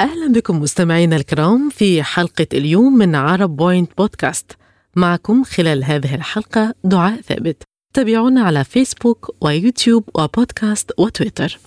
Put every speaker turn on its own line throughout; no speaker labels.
أهلا بكم مستمعينا الكرام في حلقة اليوم من عرب بوينت بودكاست معكم خلال هذه الحلقة دعاء ثابت. تابعونا على فيسبوك ويوتيوب وبودكاست وتويتر.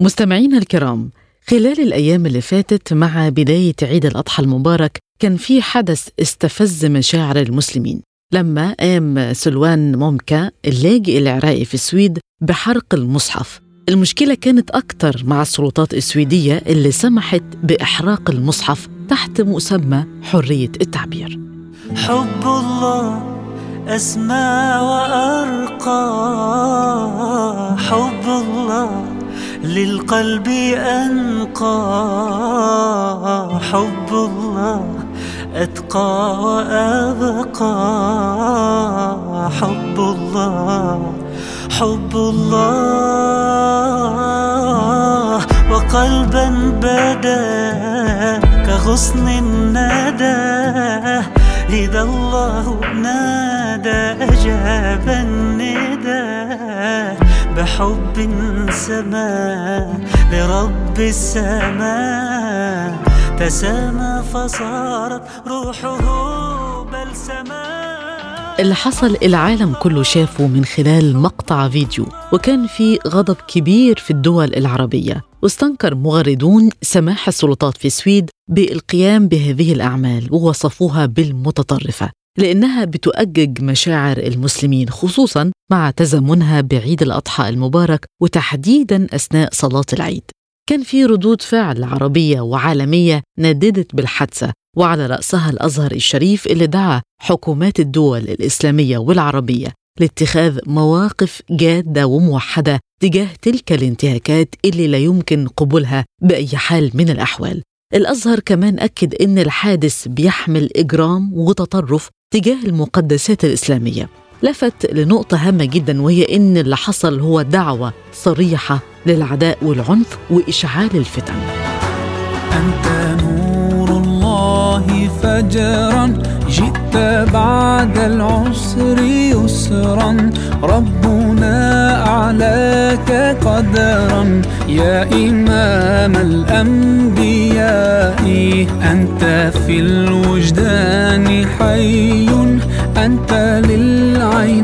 مستمعينا الكرام خلال الأيام اللي فاتت مع بداية عيد الأضحى المبارك كان في حدث استفز مشاعر المسلمين. لما قام سلوان مومكا اللاجئ العراقي في السويد بحرق المصحف. المشكلة كانت أكتر مع السلطات السويدية اللي سمحت بإحراق المصحف تحت مسمى حرية التعبير.
حب الله أسمى وأرقى. حب الله للقلب أنقى. حب الله أتقى وأبقى. حب الله حب الله وقلبا بدا كغصن الندى إذا الله نادى أجاب الندى بحب سما لرب السماء تسامى فصارت روحه بلسما
اللي حصل العالم كله شافه من خلال مقطع فيديو وكان في غضب كبير في الدول العربية. واستنكر مغردون سماح السلطات في السويد بالقيام بهذه الأعمال ووصفوها بالمتطرفة لأنها بتؤجج مشاعر المسلمين خصوصا مع تزامنها بعيد الأضحى المبارك وتحديدا أثناء صلاة العيد. كان في ردود فعل عربية وعالمية نددت بالحادثة وعلى رأسها الأزهر الشريف اللي دعا حكومات الدول الإسلامية والعربية لاتخاذ مواقف جادة وموحدة تجاه تلك الانتهاكات اللي لا يمكن قبولها بأي حال من الأحوال. الأزهر كمان أكد إن الحادث بيحمل إجرام وتطرف تجاه المقدسات الإسلامية. لفت لنقطة هامة جدا وهي إن اللي حصل هو دعوة صريحة للعداء والعنف وإشعال الفتن.
أنت نور الله فجرا. جئت بعد العسر يسرا. ربنا أعلاك قدرا. يا إمام الأنبياء أنت في الوجدان حي. أنت للعينين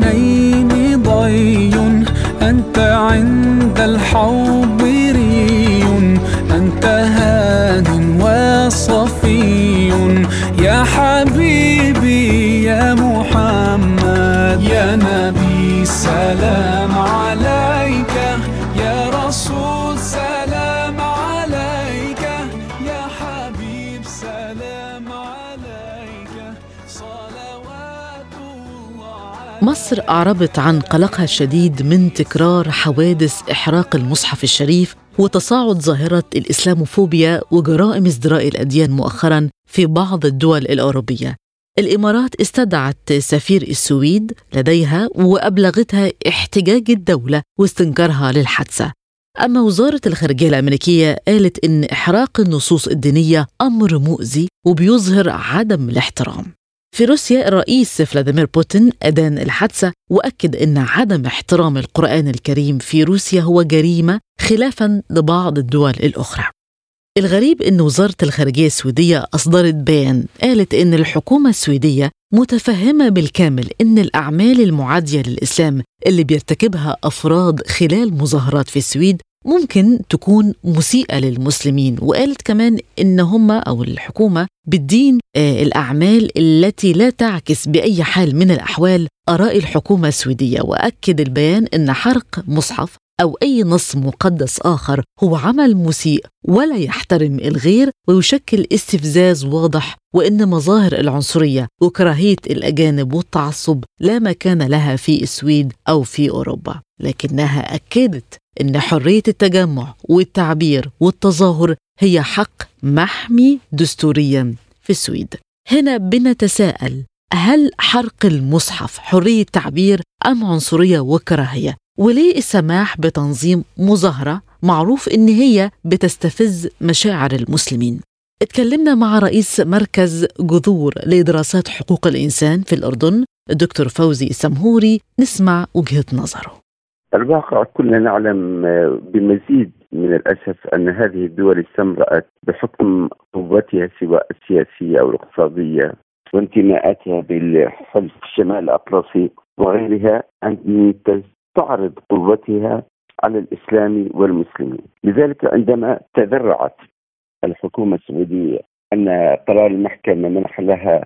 مصر أعربت عن قلقها الشديد من تكرار حوادث إحراق المصحف الشريف وتصاعد ظاهرة الإسلاموفوبيا وجرائم ازدراء الأديان مؤخرا في بعض الدول الأوروبية. الإمارات استدعت سفير السويد لديها وأبلغتها احتجاج الدولة واستنكارها للحادثة. أما وزارة الخارجية الأمريكية قالت إن إحراق النصوص الدينية أمر مؤذي وبيظهر عدم الاحترام. في روسيا الرئيس فلاديمير بوتين أدان الحادثة وأكد أن عدم احترام القرآن الكريم في روسيا هو جريمة خلافا لبعض الدول الأخرى. الغريب أن وزارة الخارجية السويدية أصدرت بيان قالت أن الحكومة السويدية متفهمة بالكامل أن الأعمال المعادية للإسلام اللي بيرتكبها أفراد خلال مظاهرات في السويد ممكن تكون مسيئة للمسلمين وقالت كمان إن هم أو الحكومة بالدين آه الأعمال التي لا تعكس بأي حال من الأحوال آراء الحكومة السويدية. وأكد البيان أن حرق مصحف أو أي نص مقدس آخر هو عمل مسيء ولا يحترم الغير ويشكل استفزاز واضح وإن مظاهر العنصرية وكراهية الأجانب والتعصب لا مكان لها في السويد أو في أوروبا. لكنها أكدت إن حرية التجمع والتعبير والتظاهر هي حق محمي دستوريا في السويد هنا بنتساءل هل حرق المصحف حرية تعبير أم عنصرية وكراهية؟ وليه السماح بتنظيم مظاهرة معروف إن هي بتستفز مشاعر المسلمين؟ اتكلمنا مع رئيس مركز جذور لدراسات حقوق الإنسان في الأردن الدكتور فوزي السمهوري نسمع وجهة نظره
الواقع كلنا نعلم بمزيد من الأسف أن هذه الدول استمرأت بحكم قوتها سواء السياسية أو الاقتصادية وانتماءاتها بالحلف الشمال الأطلسي وغيرها أن تعرض قوتها على الإسلام والمسلمين، لذلك عندما تذرعت الحكومة السعودية أن قرار المحكمة منح لها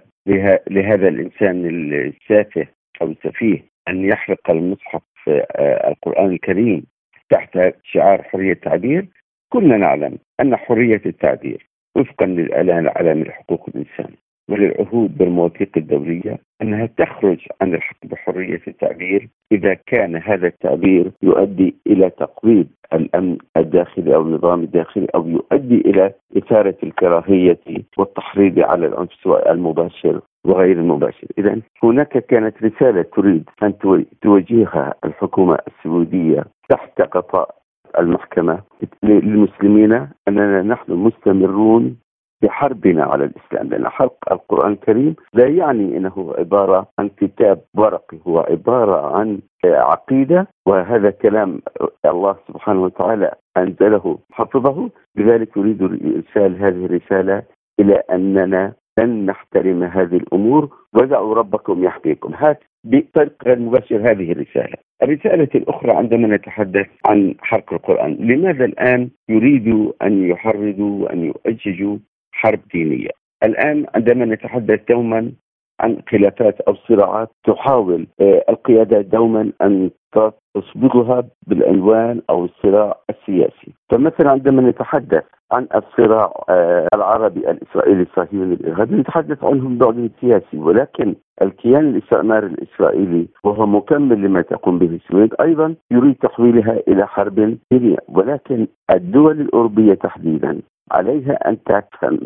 لهذا الإنسان السافه أو السفيه أن يحرق المصحف آه، القرآن الكريم تحت شعار حرية التعبير. كلنا نعلم أن حرية التعبير وفقا للاعلان العالمي لحقوق الإنسان. وللعهود بالمواثيق الدولية أنها تخرج عن الحق بحرية التعبير إذا كان هذا التعبير يؤدي إلى تقويض الأمن الداخلي أو النظام الداخلي أو يؤدي إلى إثارة الكراهية والتحريض على العنف سواء المباشر وغير المباشر. إذا هناك كانت رسالة تريد أن توجهها الحكومة السعودية تحت قطاع المحكمة للمسلمين أننا نحن مستمرون بحربنا على الإسلام لأن حرق القرآن الكريم لا يعني إنه عبارة عن كتاب ورقي هو عبارة عن عقيدة وهذا كلام الله سبحانه وتعالى أنزله حفظه لذلك يريد ارسال هذه الرسالة إلى أننا لن نحترم هذه الأمور ودعوا ربكم يحميكم هات بطريق غير مباشر هذه الرسالة. الرسالة الأخرى عندما نتحدث عن حرق القرآن، لماذا الآن يريدوا أن يحرضوا وأن يؤججوا حرب دينية؟ الآن عندما نتحدث دوما عن خلافات أو صراعات تحاول آه، القيادة دوما أن تصبغها بالعنوان أو الصراع السياسي، فمثلا عندما نتحدث عن الصراع آه، العربي الإسرائيلي الصهيوني الإرهابي نتحدث عنه من بعد سياسي ولكن الكيان الاستعماري الإسرائيلي وهو مكمل لما تقوم به السويد أيضا يريد تحويلها إلى حرب سريع ولكن الدول الأوروبية تحديدا عليها أن تفهم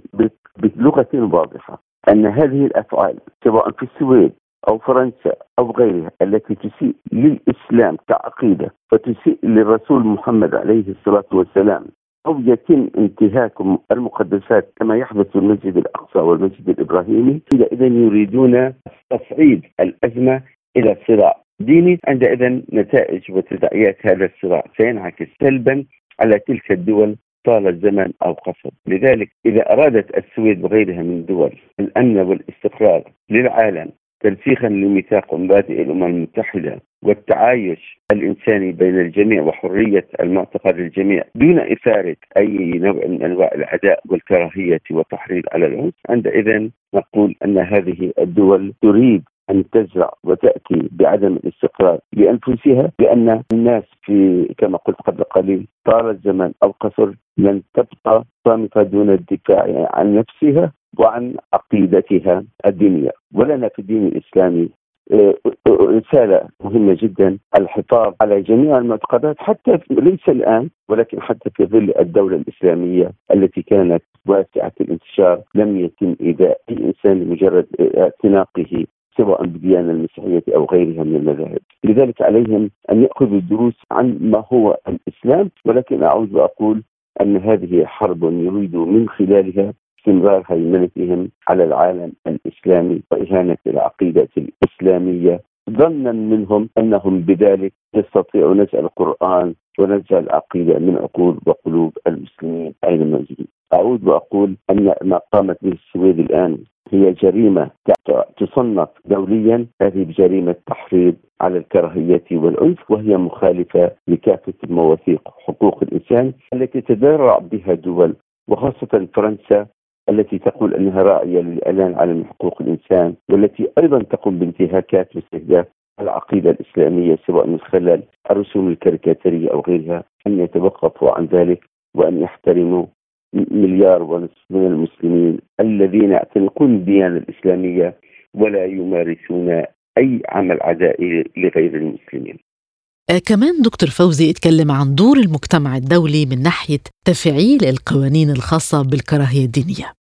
بلغة واضحة أن هذه الأفعال سواء في السويد أو فرنسا أو غيرها التي تسيء للإسلام كعقيدة وتسيء للرسول محمد عليه الصلاة والسلام أو يتم انتهاك المقدسات كما يحدث في المسجد الأقصى والمسجد الإبراهيمي اذا يريدون تصعيد الأزمة إلى صراع ديني. عندئذ نتائج وتداعيات هذا الصراع سينعكس سلبا على تلك الدول طال الزمن أو قصر، لذلك إذا أرادت السويد وغيرها من دول الأمن والاستقرار للعالم ترسيخا لميثاق مبادئ الأمم المتحدة والتعايش الإنساني بين الجميع وحرية المعتقد للجميع دون إثارة أي نوع من أنواع العداء والكراهية والتحريض على العنف، عندئذ نقول أن هذه الدول تريد أن تزرع وتأتي بعدم الاستقرار لأنفسها لأن الناس في كما قلت قبل قليل طال الزمن أو قصر لن تبقى صامتة دون الدفاع عن نفسها وعن عقيدتها الدينية. ولنا في الدين الإسلامي آه، رسالة مهمة جدا الحفاظ على جميع المعتقدات حتى ليس الآن ولكن حتى في ظل الدولة الإسلامية التي كانت واسعة الانتشار لم يتم إيذاء أي إنسان لمجرد اعتناقه سواء بالديانة المسيحية أو غيرها من المذاهب. لذلك عليهم أن يأخذوا الدروس عن ما هو الإسلام ولكن أعود وأقول أن هذه حرب يريد من خلالها استمرار هيمنتهم على العالم الإسلامي وإهانة العقيدة الإسلامية. ظنا منهم أنهم بذلك يستطيعوا نزع القرآن ونزع العقيدة من عقول وقلوب المسلمين أينما يجري أعود وأقول أن ما قامت به السويد الآن هي جريمة تصنف دوليا. هذه جريمة تحريض على الكراهية والعنف وهي مخالفة لكافة المواثيق حقوق الإنسان التي تدرع بها دول وخاصة فرنسا التي تقول أنها راعية للإعلان عن حقوق الإنسان والتي أيضا تقوم بانتهاكات واستهداف العقيدة الإسلامية سواء من خلال الرسوم الكاريكاتيرية أو غيرها أن يتوقفوا عن ذلك وأن يحترموا مليار ونصف من المسلمين الذين يعتنقون الديانة الإسلامية ولا يمارسون أي عمل عدائي لغير المسلمين.
آه كمان دكتور فوزي اتكلم عن دور المجتمع الدولي من ناحية تفعيل القوانين الخاصة بالكراهية الدينية.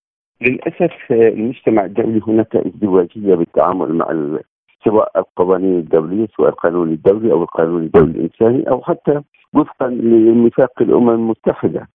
للأسف المجتمع الدولي هناك ازدواجية بالتعامل مع سواء القوانين الدولية سواء القانون الدولي أو القانون الدولي الإنساني أو حتى وفقا لميثاق الأمم المتحدة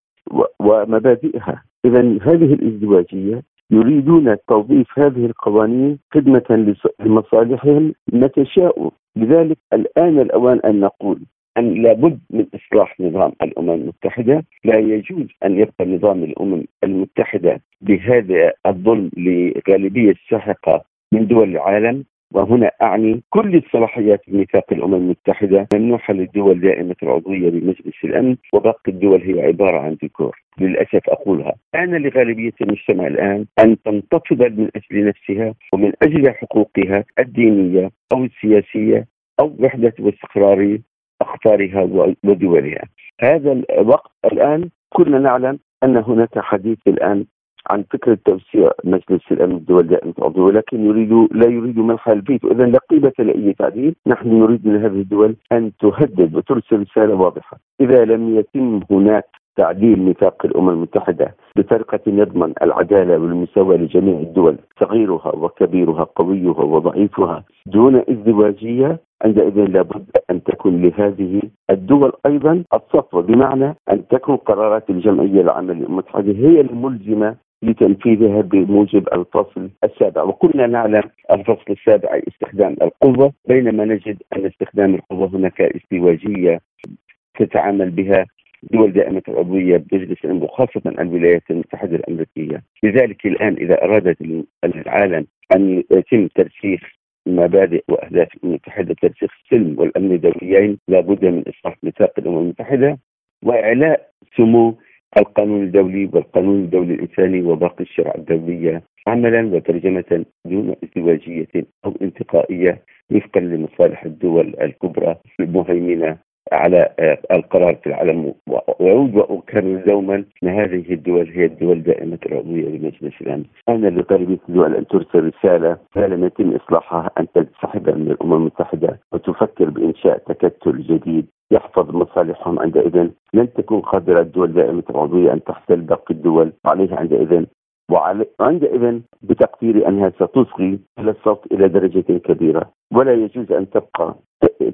ومبادئها. اذا هذه الازدواجية يريدون توظيف هذه القوانين خدمة لمصالحهم. متى شاءوا لذلك الآن الأوان أن نقول أن لابد من إصلاح نظام الأمم المتحدة. لا يجوز أن يبقى نظام الأمم المتحدة بهذا الظلم لغالبية الساحقة من دول العالم. وهنا أعني كل الصلاحيات ميثاق الأمم المتحدة ممنوحة للدول دائمة العضوية بمجلس الأمن وباقي الدول هي عبارة عن ذكور للأسف أقولها أنا لغالبية المجتمع الآن أن تنتفض من أجل نفسها ومن أجل حقوقها الدينية أو السياسية أو وحدة واستقرار أقطارها ودولها. هذا الوقت الآن كلنا نعلم أن هناك حديث الآن عن فكرة توسيع مجلس الأمن الدول دائمه العضويه ولكن يريد لا يريد منح الفيتو اذا لا قيمة لأي تعديل. نحن نريد من هذه الدول أن تهدد وترسل رسالة واضحة. إذا لم يتم هناك تعديل ميثاق الأمم المتحدة بطريقة يضمن العدالة والمساواة لجميع الدول صغيرها وكبيرها قويها وضعيفها دون ازدواجية عندئذ لابد أن تكون لهذه الدول أيضا الصفوة. بمعنى أن تكون قرارات الجمعية العامة للأمم المتحدة هي الملزمة لتنفيذها بموجب الفصل السابع. وكلنا نعلم الفصل السابع استخدام القوة بينما نجد أن استخدام القوة هناك ازدواجية تتعامل بها دول دائمة العضوية بمجلس الأمن وخاصة الولايات المتحدة الأمريكية. لذلك الآن إذا أرادت العالم أن يتم ترسيخ مبادئ وأهداف الامم المتحده ترسيخ السلم والأمن الدوليين لابد من إصلاح ميثاق الأمم المتحدة وإعلاء سمو القانون الدولي والقانون الدولي الإنساني وباقي الشرع الدولية عملا وترجمة دون ازدواجية أو انتقائية وفقا لمصالح الدول الكبرى المهيمنة. على آه، القرار في العالم. وأعود وأكرر دوما أن هذه الدول هي الدول دائمة العضوية لمجلس الأمن أنا لطالبية الدول أن ترسل رسالة ما لم يتم إصلاحها. أن تنسحب من الأمم المتحدة وتفكر بإنشاء تكتل جديد يحفظ مصالحهم عندئذ. لن تكون قادرة الدول دائمة العضوية أن تحتل باقي الدول. وعليها عندئذ وعندئذ بتقديري أنها ستصغي الصوت إلى درجة كبيرة ولا يجوز أن تبقى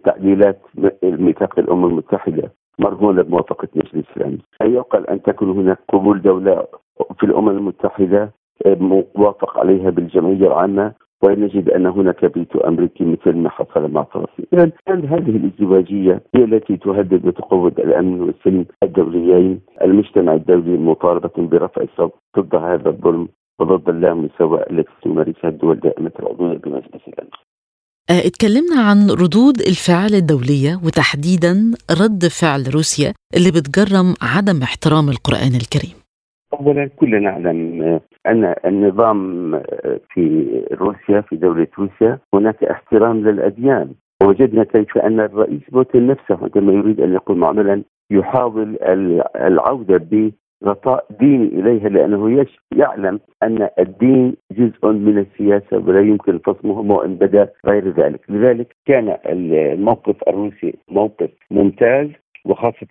تعديلات ميثاق الأمم المتحدة مرهونة بموافقة مجلس الأمن. يعقل أن تكون هناك قبول دولة في الأمم المتحدة موافق عليها بالجمعية العامة ونجد أن هناك فيتو أمريكي مثل ما حصل مع فلسطين، اذا هذه الازدواجية هي التي تهدد وتقوض الأمن والسلم الدوليين، المجتمع الدولي مطالبة برفع الصوت ضد هذا الظلم وضد اللامساواه التي تمارسها الدول دائمة العضويه بمجلس الامن.
اتكلمنا عن ردود الفعل الدولية وتحديدا رد فعل روسيا اللي بتجرم عدم احترام القرآن الكريم.
اولا كلنا نعلم أن النظام في روسيا في دولة روسيا هناك احترام للأديان. وجدنا كيف أن الرئيس بوتين نفسه عندما يريد أن يقوم عملا يحاول العودة بغطاء ديني إليها لأنه يعلم أن الدين جزء من السياسة ولا يمكن فصمه وان بدأ غير ذلك، لذلك كان الموقف الروسي موقف ممتاز. وخاصة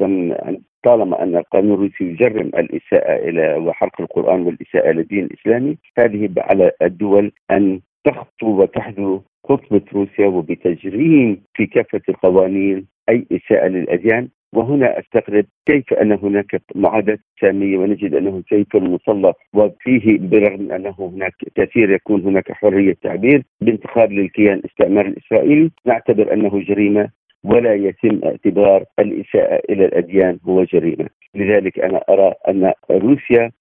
طالما أن القانون الروسي يجرم الإساءة إلى وحرق القرآن والإساءة للدين الإسلامي هذه على الدول أن تخطو وتحذو خطوة روسيا وبتجريم في كافة القوانين أي إساءة للأديان. وهنا أستغرب كيف أن هناك معاداه ساميه ونجد أنه سيف مسلط وفيه برغم أنه هناك كثير يكون هناك حرية تعبير بانتخاب للكيان الاستعماري الإسرائيلي. نعتبر أنه جريمة ولا يتم اعتبار الإساءة إلى الأديان هو جريمة. لذلك أنا أرى أن روسيا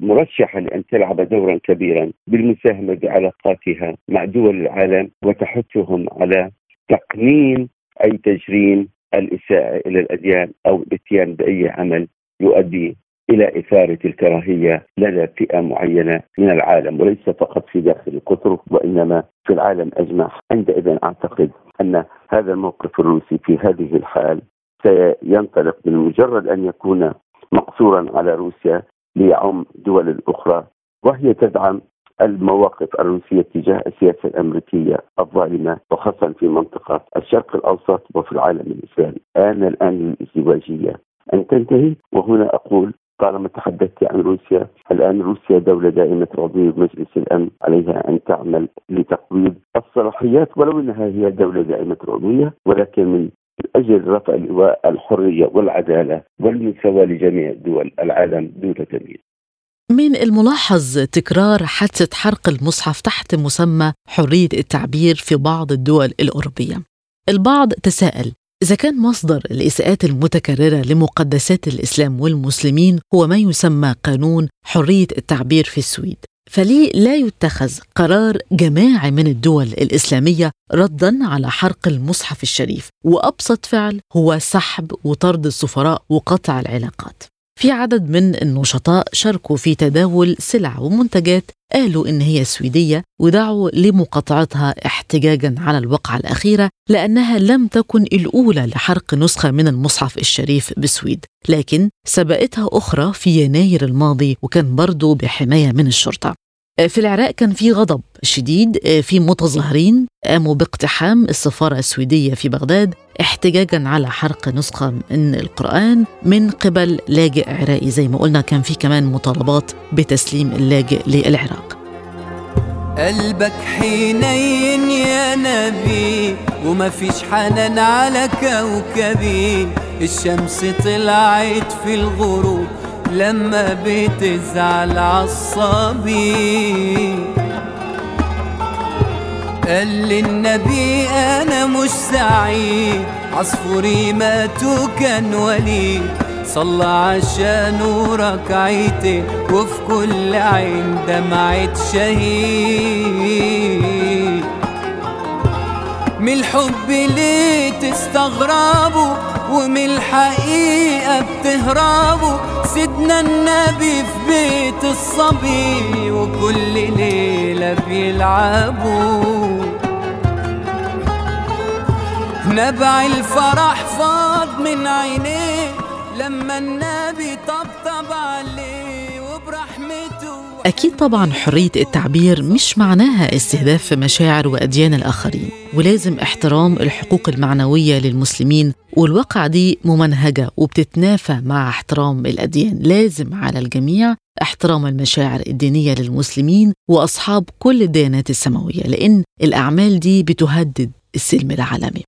مرشحة لأن تلعب دورا كبيرا بالمساهمة بعلاقاتها مع دول العالم وتحثهم على تقنين أي تجريم الإساءة إلى الأديان أو الإتيان بأي عمل يؤدي إلى اثاره الكراهيه لدى فئة معينة من العالم وليس فقط في داخل القطر وإنما في العالم أجمع. عندئذ أعتقد أن هذا الموقف الروسي في هذه الحال سينطلق من مجرد أن يكون مقصورا على روسيا ليعم دول الأخرى وهي تدعم المواقف الروسية تجاه السياسة الأمريكية الظالمة وخاصة في منطقة الشرق الأوسط وفي العالم الإسلامي آن الآن للإزدواجية. أن تنتهي؟ وهنا أقول طالما تحدثت عن روسيا؟ الآن روسيا دولة دائمة العضوية بمجلس الأمن عليها أن تعمل لتقويض الصلاحيات ولو أنها هي دولة دائمة العضوية ولكن من أجل رفع لواء الحرية والعدالة والمساواة لجميع دول العالم دون تمييز.
من الملاحظ تكرار حادثة حرق المصحف تحت مسمى حرية التعبير في بعض الدول الأوروبية. البعض تساءل إذا كان مصدر الإساءات المتكررة لمقدسات الإسلام والمسلمين هو ما يسمى قانون حرية التعبير في السويد فليه لا يتخذ قرار جماعي من الدول الإسلامية ردا على حرق المصحف الشريف؟ وأبسط فعل هو سحب وطرد السفراء وقطع العلاقات. في عدد من النشطاء شاركوا في تداول سلع ومنتجات قالوا إن هي سويدية ودعوا لمقاطعتها احتجاجا على الوقعة الأخيرة لأنها لم تكن الأولى لحرق نسخة من المصحف الشريف بسويد لكن سبقتها أخرى في يناير الماضي وكان برضو بحماية من الشرطة. في العراق كان في غضب شديد في متظاهرين قاموا باقتحام السفارة السويدية في بغداد احتجاجا على حرق نسخة من القرآن من قبل لاجئ عراقي. زي ما قلنا كان في كمان مطالبات بتسليم اللاجئ للعراق.
قلبك حنين يا نبي وما فيش حنان على كوكبي. الشمس طلعت في الغروب لما بتزعل عصبي قال للنبي أنا مش سعيد. عصفوري مات وكان وليد. صلى عشانه ركعتين وفي كل عين دمعة شهيد. من الحب ليه تستغربوا ومن الحقيقة بتهربوا سيدنا النبي في بيت الصبي وكل ليلة بيلعبوا. نبع الفرح فاض من عينيه لما النبي
أكيد طبعا حرية التعبير مش معناها استهداف مشاعر وأديان الآخرين ولازم احترام الحقوق المعنوية للمسلمين والواقع دي ممنهجة وبتتنافى مع احترام الأديان. لازم على الجميع احترام المشاعر الدينية للمسلمين وأصحاب كل الديانات السماوية لأن الأعمال دي بتهدد السلم العالمي.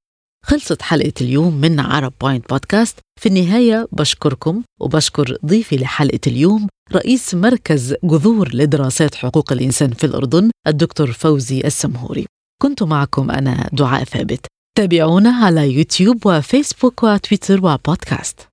خلصت حلقة اليوم من عرب بوينت بودكاست في النهاية بشكركم وبشكر ضيفي لحلقة اليوم رئيس مركز جذور لدراسات حقوق الإنسان في الأردن الدكتور فوزي السمهوري. كنت معكم أنا دعاء ثابت. تابعونا على يوتيوب وفيسبوك وتويتر وبودكاست.